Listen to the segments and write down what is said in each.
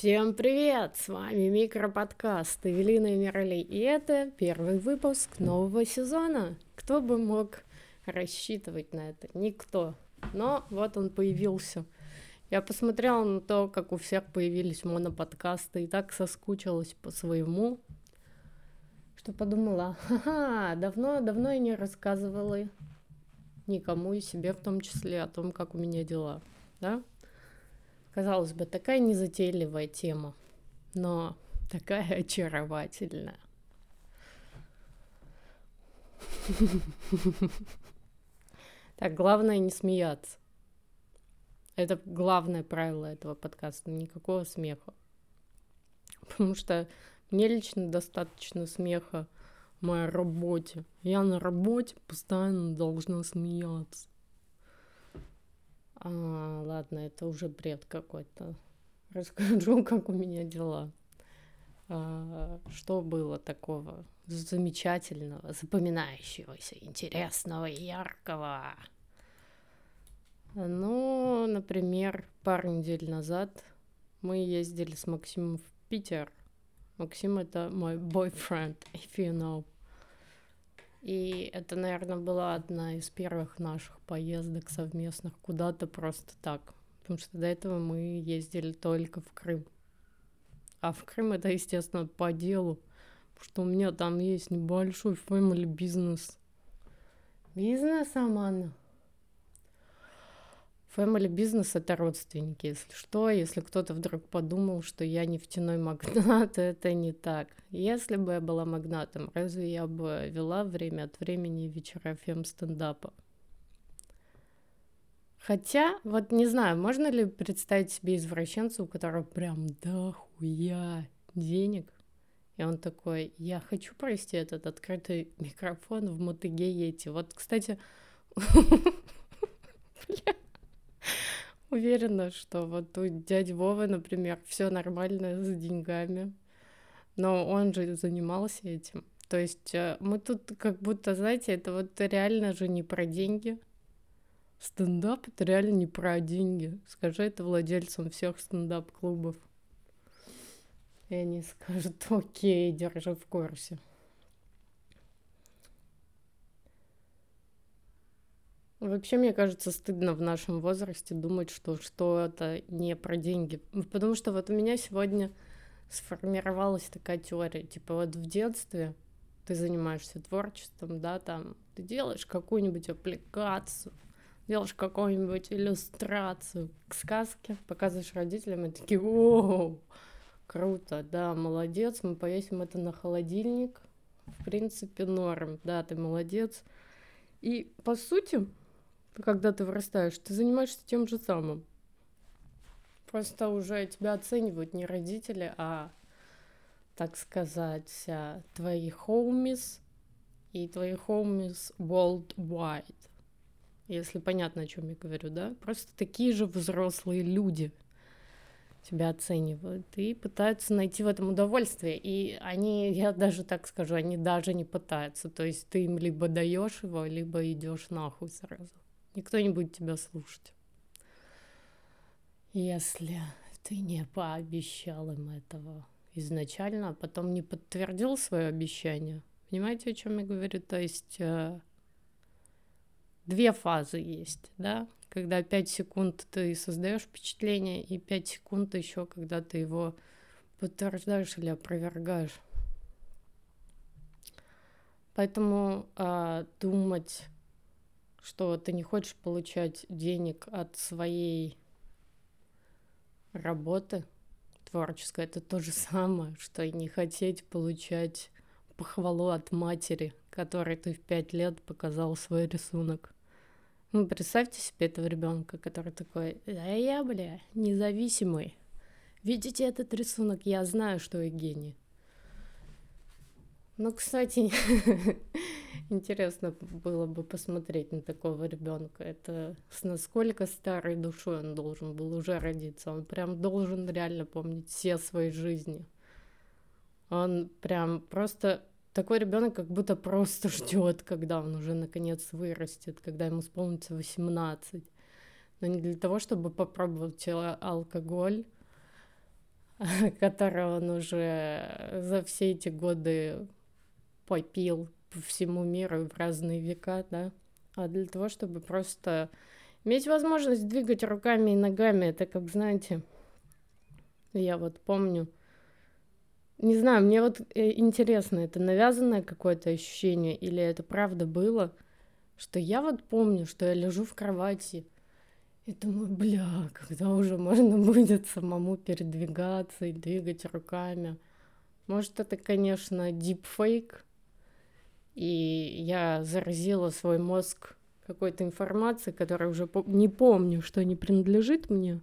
Всем привет! С вами микроподкаст Эвелина Мирали, и это первый выпуск нового сезона. Кто бы мог рассчитывать на это? Никто. Но вот он появился. Я посмотрела на то, как у всех появились моноподкасты, и так соскучилась по своему, что подумала, ха-ха, давно-давно я не рассказывала никому и себе в том числе о том, как у меня дела, да? Казалось бы, такая незатейливая тема, но такая очаровательная. Так, главное не смеяться. Это главное правило этого подкаста. Никакого смеха. Потому что мне лично достаточно смеха в моей работе. Я на работе постоянно должна смеяться. А, ладно, это уже бред какой-то. Расскажу, как у меня дела. А, что было такого замечательного, запоминающегося, интересного и яркого? Ну, например, пару недель назад мы ездили с Максимом в Питер. Максим — это мой boyfriend, if you know. И это, наверное, была одна из первых наших поездок совместных куда-то просто так. Потому что до этого мы ездили только в Крым. А в Крым это, естественно, по делу. Потому что у меня там есть небольшой family бизнес. Бизнес, Амана? Family бизнес это родственники, если что. Если кто-то вдруг подумал, что я нефтяной магнат, это не так. Если бы я была магнатом, разве я бы вела время от времени вечера фем-стендапа? Хотя, вот не знаю, можно ли представить себе извращенца, у которого прям дохуя денег, и он такой, я хочу провести этот открытый микрофон в Мотыге Йети. Вот, кстати, Уверена, что вот у дяди Вовы, например, все нормально с деньгами. Но он же занимался этим. То есть э, мы тут как будто, знаете, это вот реально же не про деньги. Стендап это реально не про деньги. Скажи это владельцам всех стендап-клубов. И они скажут, окей, держи в курсе. Вообще, мне кажется, стыдно в нашем возрасте думать, что что это не про деньги. Потому что вот у меня сегодня сформировалась такая теория. Типа вот в детстве ты занимаешься творчеством, да, там ты делаешь какую-нибудь аппликацию, делаешь какую-нибудь иллюстрацию к сказке, показываешь родителям, и такие, о, круто, да, молодец, мы повесим это на холодильник, в принципе, норм, да, ты молодец. И, по сути, когда ты вырастаешь, ты занимаешься тем же самым. Просто уже тебя оценивают не родители, а, так сказать, а, твои homies и твои homies worldwide. Если понятно, о чем я говорю, да? Просто такие же взрослые люди тебя оценивают и пытаются найти в этом удовольствие. И они, я даже так скажу, они даже не пытаются. То есть ты им либо даешь его, либо идешь нахуй сразу. Никто не будет тебя слушать. Если ты не пообещал им этого изначально, а потом не подтвердил свое обещание. Понимаете, о чем я говорю? То есть э, две фазы есть, да? Когда 5 секунд ты создаешь впечатление, и 5 секунд еще, когда ты его подтверждаешь или опровергаешь. Поэтому э, думать что ты не хочешь получать денег от своей работы творческой, это то же самое, что и не хотеть получать похвалу от матери, которой ты в пять лет показал свой рисунок. Ну, представьте себе этого ребенка, который такой, да я, бля, независимый. Видите этот рисунок? Я знаю, что я гений. Ну, кстати, интересно было бы посмотреть на такого ребенка. Это с насколько старой душой он должен был уже родиться. Он прям должен реально помнить все свои жизни. Он прям просто такой ребенок как будто просто ждет, когда он уже наконец вырастет, когда ему исполнится 18. Но не для того, чтобы попробовать алкоголь, который он уже за все эти годы попил по всему миру в разные века, да, а для того, чтобы просто иметь возможность двигать руками и ногами. Это как, знаете, я вот помню, не знаю, мне вот э, интересно, это навязанное какое-то ощущение или это правда было, что я вот помню, что я лежу в кровати и думаю, бля, когда уже можно будет самому передвигаться и двигать руками. Может, это, конечно, дипфейк, и я заразила свой мозг какой-то информацией, которая уже по- не помню, что не принадлежит мне.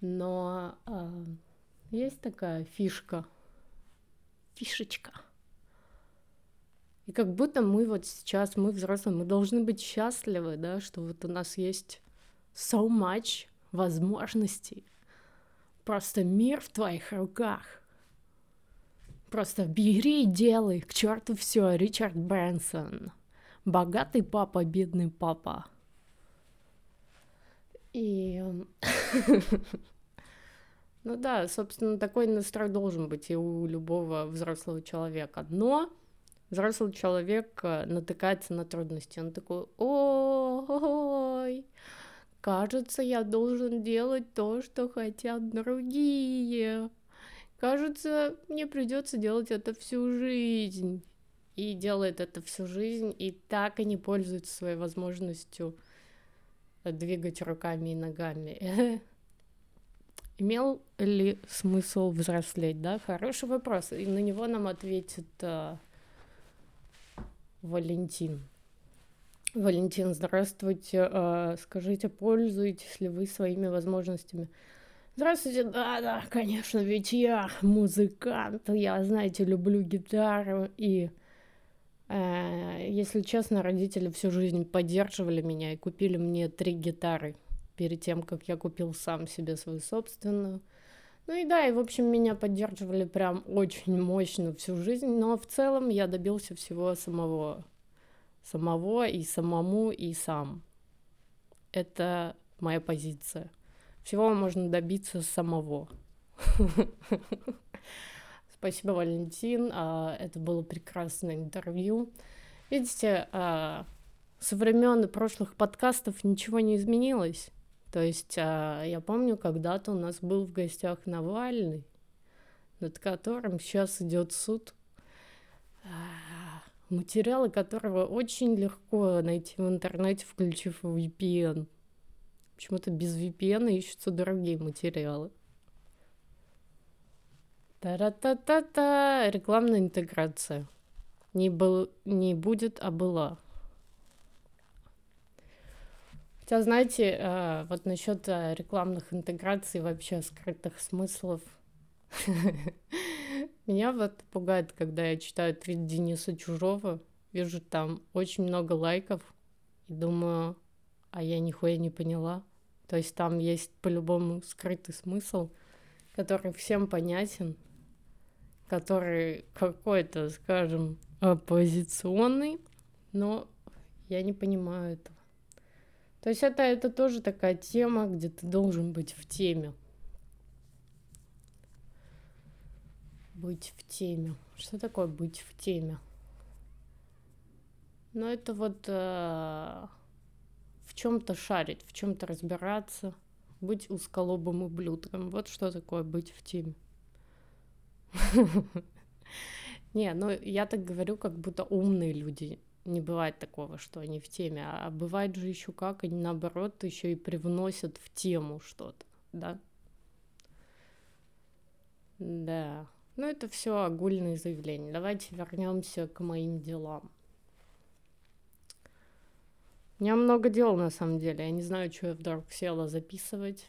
Но а, есть такая фишка, фишечка. И как будто мы вот сейчас, мы взрослые, мы должны быть счастливы, да, что вот у нас есть so much возможностей. Просто мир в твоих руках. Просто бери и делай, к черту все, Ричард Брэнсон. Богатый папа, бедный папа. И... ну да, собственно, такой настрой должен быть и у любого взрослого человека. Но взрослый человек э, натыкается на трудности. Он такой, ой, кажется, я должен делать то, что хотят другие. Кажется, мне придется делать это всю жизнь. И делает это всю жизнь, и так и не пользуется своей возможностью двигать руками и ногами. Имел ли смысл взрослеть, да? Хороший вопрос. И на него нам ответит а, Валентин. Валентин, здравствуйте. А, скажите, пользуетесь ли вы своими возможностями? Здравствуйте, да, да, конечно, ведь я музыкант, я, знаете, люблю гитару, и, э, если честно, родители всю жизнь поддерживали меня и купили мне три гитары перед тем, как я купил сам себе свою собственную. Ну и да, и в общем меня поддерживали прям очень мощно всю жизнь, но в целом я добился всего самого, самого и самому и сам. Это моя позиция всего можно добиться самого. Спасибо, Валентин. А, это было прекрасное интервью. Видите, а, со времен прошлых подкастов ничего не изменилось. То есть а, я помню, когда-то у нас был в гостях Навальный, над которым сейчас идет суд, материалы которого очень легко найти в интернете, включив VPN. Почему-то без VPN ищутся дорогие материалы. Та-та-та-та-та. Рекламная интеграция. Не, был, не будет, а была. Хотя, знаете, э, вот насчет э, рекламных интеграций, вообще скрытых смыслов, меня вот пугает, когда я читаю твит Дениса Чужого, вижу там очень много лайков и думаю, а я нихуя не поняла. То есть там есть по-любому скрытый смысл, который всем понятен, который какой-то, скажем, оппозиционный, но я не понимаю этого. То есть это, это тоже такая тема, где ты должен быть в теме. Быть в теме. Что такое быть в теме? Ну, это вот э, чем-то шарить, в чем-то разбираться, быть узколобым ублюдком. Вот что такое быть в теме. Не, ну я так говорю, как будто умные люди. Не бывает такого, что они в теме. А бывает же еще как, они наоборот еще и привносят в тему что-то, да? Да. Ну, это все огульные заявления. Давайте вернемся к моим делам. Меня много дел, на самом деле. Я не знаю, что я вдруг села записывать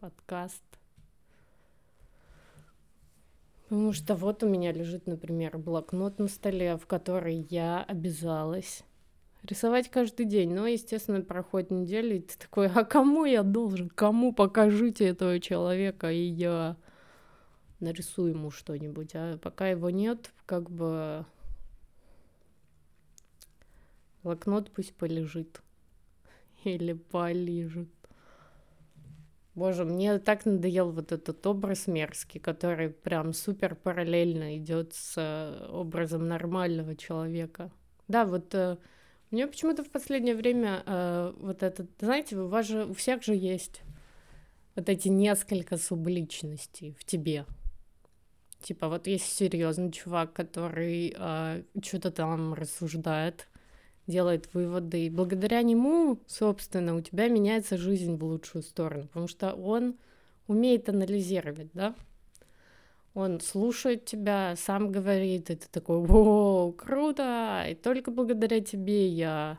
подкаст. Потому что вот у меня лежит, например, блокнот на столе, в который я обязалась рисовать каждый день. Но, естественно, проходит неделя, и ты такой, а кому я должен? Кому покажите этого человека, и я нарисую ему что-нибудь. А пока его нет, как бы Блокнот пусть полежит. Или полежит. Боже, мне так надоел вот этот образ мерзкий, который прям супер параллельно идет с э, образом нормального человека. Да, вот э, мне почему-то в последнее время э, вот этот, знаете, у вас же у всех же есть вот эти несколько субличностей в тебе. Типа вот есть серьезный чувак, который э, что-то там рассуждает, делает выводы, и благодаря нему, собственно, у тебя меняется жизнь в лучшую сторону, потому что он умеет анализировать, да? Он слушает тебя, сам говорит, и ты такой, о, круто, и только благодаря тебе я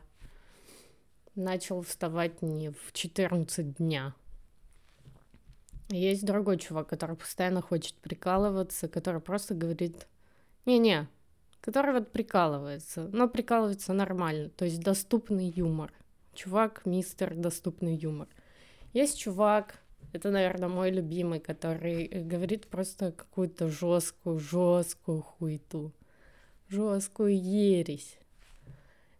начал вставать не в 14 дня. Есть другой чувак, который постоянно хочет прикалываться, который просто говорит, не-не, который вот прикалывается, но прикалывается нормально, то есть доступный юмор. Чувак, мистер, доступный юмор. Есть чувак, это, наверное, мой любимый, который говорит просто какую-то жесткую, жесткую хуету, жесткую ересь,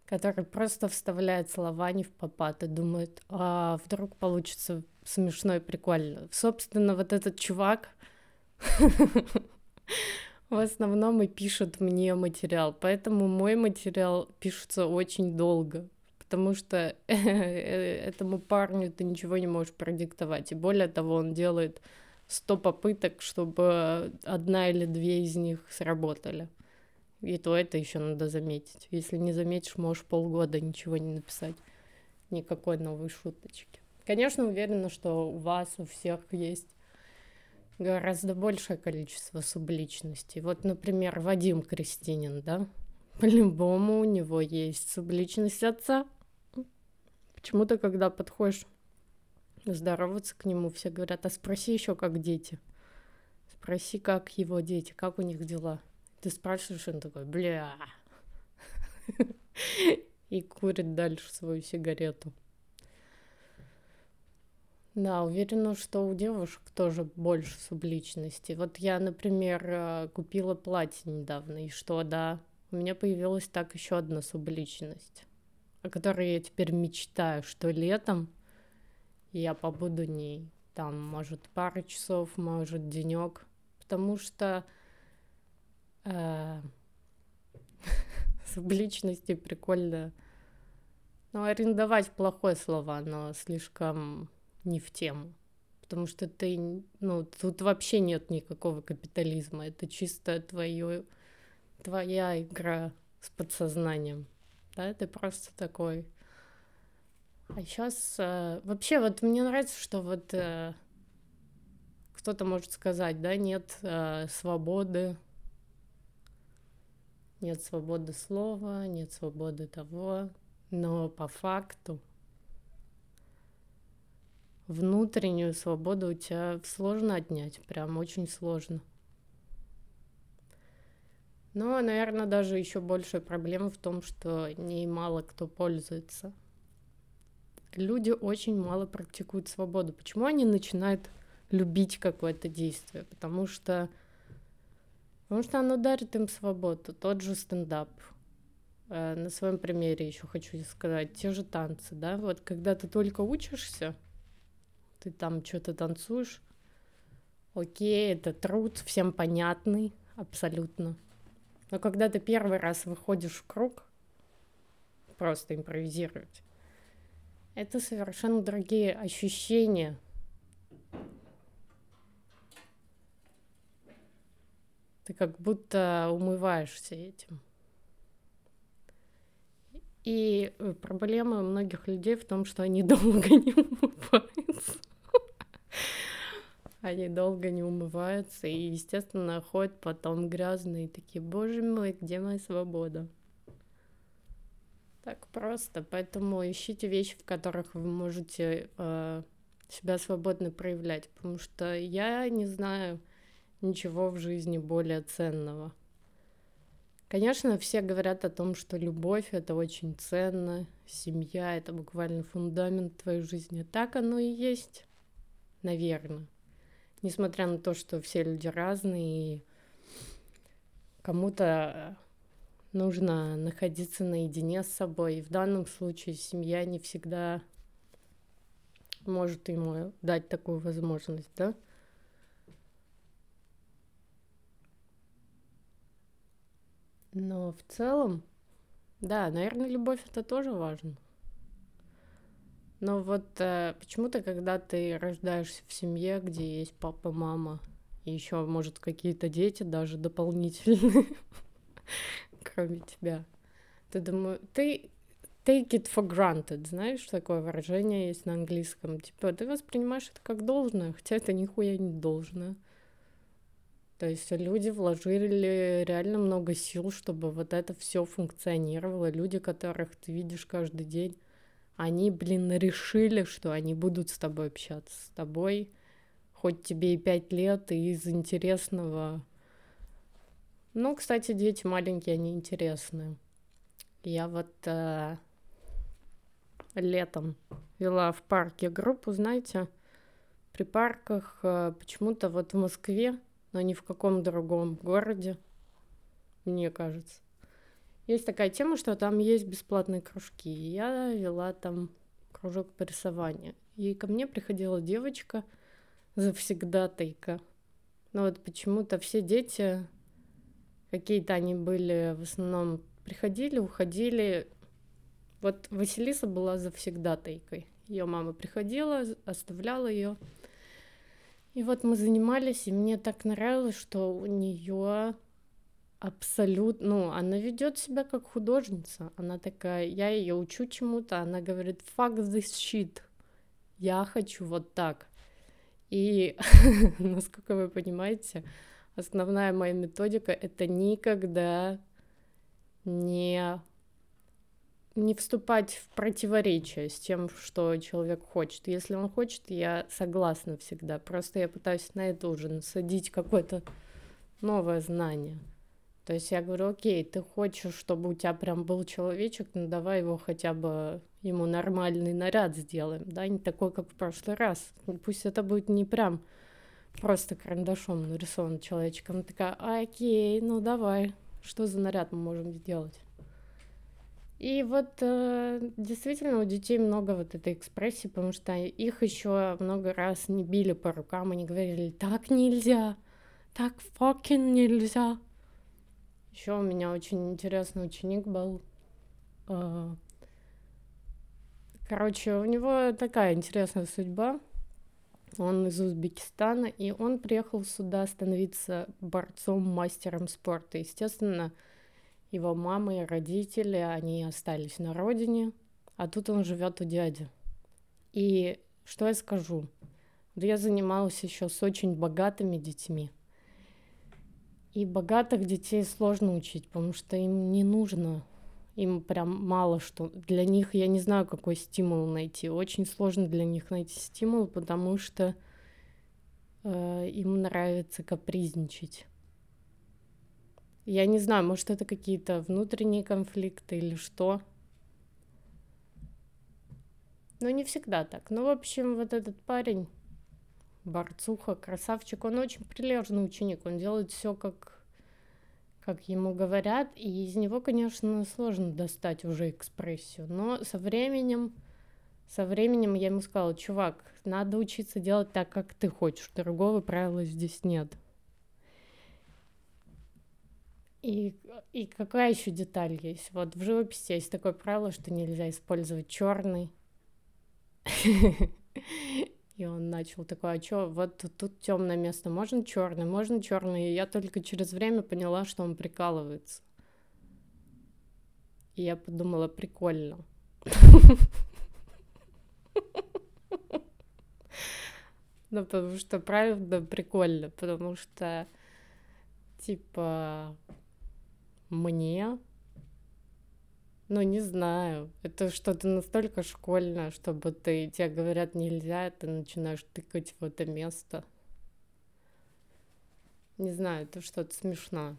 который просто вставляет слова не в попад и думает, а вдруг получится смешно и прикольно. Собственно, вот этот чувак в основном и пишет мне материал, поэтому мой материал пишется очень долго, потому что этому парню ты ничего не можешь продиктовать, и более того, он делает 100 попыток, чтобы одна или две из них сработали. И то это еще надо заметить. Если не заметишь, можешь полгода ничего не написать, никакой новой шуточки. Конечно, уверена, что у вас у всех есть гораздо большее количество субличностей. Вот, например, Вадим Кристинин, да? По-любому у него есть субличность отца. Почему-то, когда подходишь здороваться к нему, все говорят, а спроси еще, как дети. Спроси, как его дети, как у них дела. Ты спрашиваешь, он такой, бля. И курит дальше свою сигарету. Да, уверена, что у девушек тоже больше субличности. Вот я, например, э, купила платье недавно, и что, да, у меня появилась так еще одна субличность, о которой я теперь мечтаю, что летом я побуду ней. Там, может, пару часов, может, денек, потому что э, субличности прикольно. Ну, арендовать плохое слово, но слишком не в тему. Потому что ты, ну, тут вообще нет никакого капитализма. Это чисто твое, твоя игра с подсознанием. Да, ты просто такой. А сейчас э, вообще вот мне нравится, что вот э, кто-то может сказать, да, нет э, свободы, нет свободы слова, нет свободы того, но по факту внутреннюю свободу у тебя сложно отнять, прям очень сложно. Но, наверное, даже еще большая проблема в том, что ней мало кто пользуется. Люди очень мало практикуют свободу. Почему они начинают любить какое-то действие? Потому что, потому что оно дарит им свободу. Тот же стендап. Э, на своем примере еще хочу сказать. Те же танцы, да? Вот когда ты только учишься, ты там что-то танцуешь. Окей, это труд, всем понятный, абсолютно. Но когда ты первый раз выходишь в круг, просто импровизировать, это совершенно другие ощущения. Ты как будто умываешься этим. И э, проблема многих людей в том, что они долго не умываются. Они долго не умываются и, естественно, ходят потом грязные, такие, боже мой, где моя свобода? Так просто, поэтому ищите вещи, в которых вы можете э, себя свободно проявлять, потому что я не знаю ничего в жизни более ценного. Конечно, все говорят о том, что любовь — это очень ценно, семья — это буквально фундамент твоей жизни. Так оно и есть, наверное несмотря на то, что все люди разные, и кому-то нужно находиться наедине с собой. И в данном случае семья не всегда может ему дать такую возможность, да? Но в целом, да, наверное, любовь это тоже важно. Но вот э, почему-то, когда ты рождаешься в семье, где есть папа, мама, и еще, может, какие-то дети даже дополнительные, кроме тебя, ты думаю, ты take it for granted, знаешь, такое выражение есть на английском. Типа, ты воспринимаешь это как должное, хотя это нихуя не должное. То есть люди вложили реально много сил, чтобы вот это все функционировало. Люди, которых ты видишь каждый день, они, блин, решили, что они будут с тобой общаться. С тобой, хоть тебе и пять лет, и из интересного. Ну, кстати, дети маленькие, они интересные. Я вот э, летом вела в парке группу, знаете, при парках э, почему-то вот в Москве но ни в каком другом городе, мне кажется. Есть такая тема, что там есть бесплатные кружки. Я вела там кружок по рисованию. И ко мне приходила девочка, завсегдатайка. Но вот почему-то все дети, какие-то они были в основном, приходили, уходили. Вот Василиса была завсегдатайкой. Ее мама приходила, оставляла ее. И вот мы занимались, и мне так нравилось, что у нее абсолютно, ну, она ведет себя как художница. Она такая, я ее учу чему-то, она говорит, fuck this shit, я хочу вот так. И, насколько вы понимаете, основная моя методика — это никогда не не вступать в противоречие с тем, что человек хочет. Если он хочет, я согласна всегда. Просто я пытаюсь на это уже насадить какое-то новое знание. То есть я говорю, окей, ты хочешь, чтобы у тебя прям был человечек, ну давай его хотя бы ему нормальный наряд сделаем, да, не такой, как в прошлый раз. Пусть это будет не прям просто карандашом нарисован человечком. Она такая, окей, ну давай, что за наряд мы можем сделать? И вот э, действительно у детей много вот этой экспрессии, потому что их еще много раз не били по рукам, они говорили, так нельзя, так fucking нельзя. Еще у меня очень интересный ученик был. Э, короче, у него такая интересная судьба. Он из Узбекистана, и он приехал сюда становиться борцом, мастером спорта. Естественно, его мама и родители, они остались на родине, а тут он живет у дяди. И что я скажу? Я занималась еще с очень богатыми детьми. И богатых детей сложно учить, потому что им не нужно, им прям мало что. Для них я не знаю, какой стимул найти. Очень сложно для них найти стимул, потому что э, им нравится капризничать. Я не знаю, может, это какие-то внутренние конфликты или что. Но не всегда так. Ну, в общем, вот этот парень, борцуха, красавчик, он очень прилежный ученик. Он делает все как, как ему говорят. И из него, конечно, сложно достать уже экспрессию. Но со временем, со временем я ему сказала, чувак, надо учиться делать так, как ты хочешь. Другого правила здесь нет. И, и какая еще деталь есть? Вот в живописи есть такое правило, что нельзя использовать черный. И он начал такой, а что, вот тут темное место, можно черный, можно черный. И я только через время поняла, что он прикалывается. И я подумала, прикольно. Ну, потому что, правда, прикольно, потому что, типа, мне? Ну, не знаю. Это что-то настолько школьное, чтобы ты, тебе говорят нельзя, ты начинаешь тыкать в это место. Не знаю, это что-то смешно.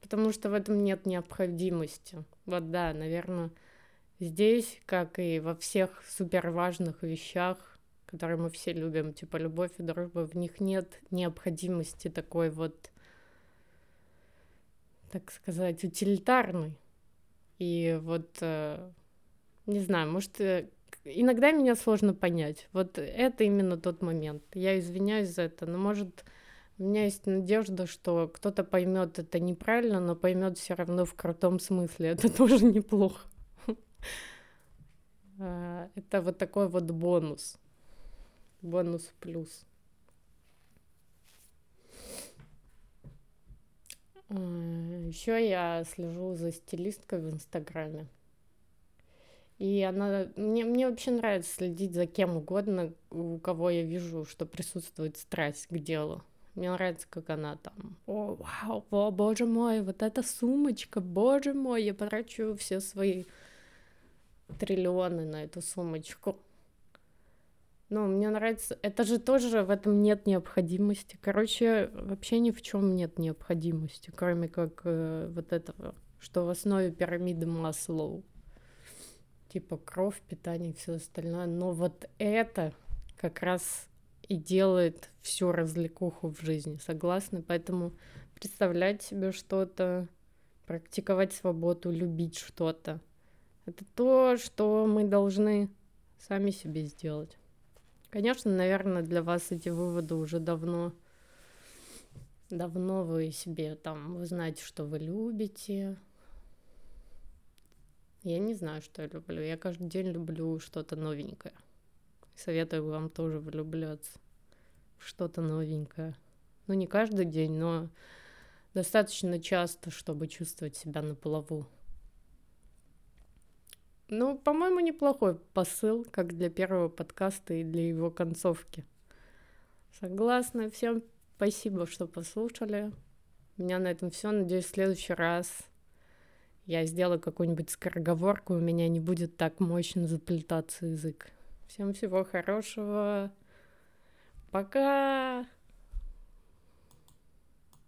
Потому что в этом нет необходимости. Вот да, наверное, здесь, как и во всех супер важных вещах, которые мы все любим, типа любовь и дружба, в них нет необходимости такой вот так сказать, утилитарный. И вот, э, не знаю, может, э, иногда меня сложно понять. Вот это именно тот момент. Я извиняюсь за это, но может у меня есть надежда, что кто-то поймет это неправильно, но поймет все равно в крутом смысле. Это тоже неплохо. А, это вот такой вот бонус. Бонус плюс. Еще я слежу за стилисткой в Инстаграме. И она... Мне, мне вообще нравится следить за кем угодно, у кого я вижу, что присутствует страсть к делу. Мне нравится, как она там, о, вау, о, боже мой, вот эта сумочка, боже мой, я потрачу все свои триллионы на эту сумочку. Ну, мне нравится, это же тоже в этом нет необходимости. Короче, вообще ни в чем нет необходимости, кроме как э, вот этого, что в основе пирамиды Маслоу типа кровь, питание и все остальное. Но вот это как раз и делает всю развлекуху в жизни, согласны? Поэтому представлять себе что-то, практиковать свободу, любить что-то. Это то, что мы должны сами себе сделать. Конечно, наверное, для вас эти выводы уже давно, давно вы себе там, вы знаете, что вы любите, я не знаю, что я люблю. Я каждый день люблю что-то новенькое. Советую вам тоже влюбляться что-то новенькое. Ну, не каждый день, но достаточно часто, чтобы чувствовать себя на плаву. Ну, по-моему, неплохой посыл, как для первого подкаста и для его концовки. Согласна. Всем спасибо, что послушали. У меня на этом все. Надеюсь, в следующий раз я сделаю какую-нибудь скороговорку, у меня не будет так мощно заплетаться язык. Всем всего хорошего. Пока!